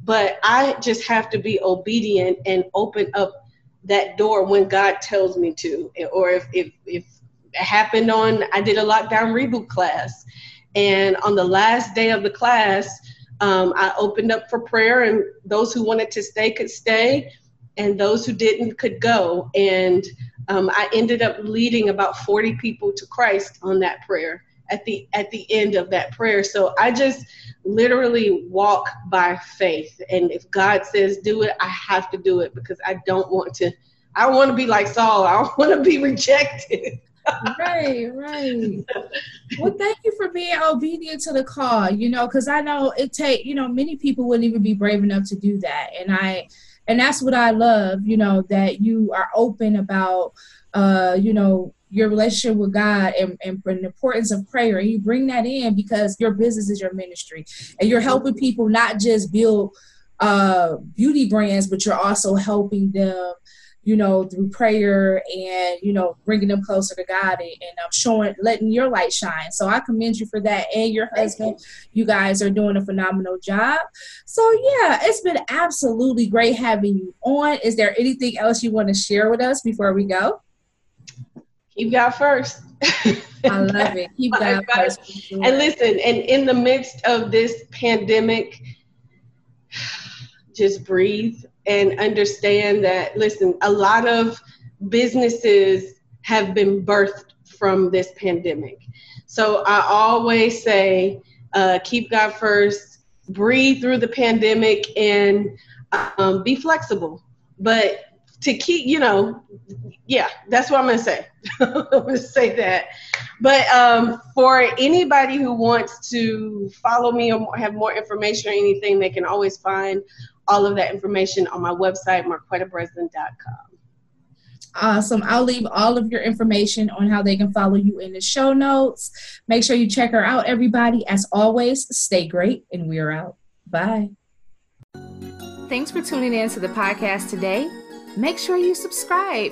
But I just have to be obedient and open up that door when God tells me to. Or if if if it happened on I did a lockdown reboot class and on the last day of the class um, I opened up for prayer and those who wanted to stay could stay and those who didn't could go. And um, I ended up leading about 40 people to Christ on that prayer at the at the end of that prayer. So I just literally walk by faith, and if God says do it, I have to do it because I don't want to. I don't want to be like Saul. I don't (laughs) want to be rejected. right, right. Well, thank you for being obedient to the call. You know, because I know it take. You know, many people wouldn't even be brave enough to do that, and I and that's what I love, you know, that you are open about, uh, you know, your relationship with God and, and, the importance of prayer. And you bring that in because your business is your ministry and you're helping people not just build uh, beauty brands, but you're also helping them you know, through prayer and, you know, bringing them closer to God and, and um, showing, letting your light shine. So I commend you for that and your husband. You. you guys are doing a phenomenal job. So, yeah, it's been absolutely great having you on. Is there anything else you want to share with us before we go? Keep God first. (laughs) I love it. Keep (laughs) God first. And listen, and in the midst of this pandemic, (sighs) just breathe and understand that, listen, a lot of businesses have been birthed from this pandemic. So I always say, uh, keep God first, breathe through the pandemic, and um, be flexible. But to keep, you know, yeah, that's what I'm gonna say. (laughs) I'm gonna say that. But um, for anybody who wants to follow me or have more information or anything, they can always find all of that information on my website, marquettabreslin.com. Awesome. I'll leave all of your information on how they can follow you in the show notes. Make sure you check her out, everybody. As always, stay great, and we're out. Bye. Thanks for tuning in to the podcast today. Make sure you subscribe.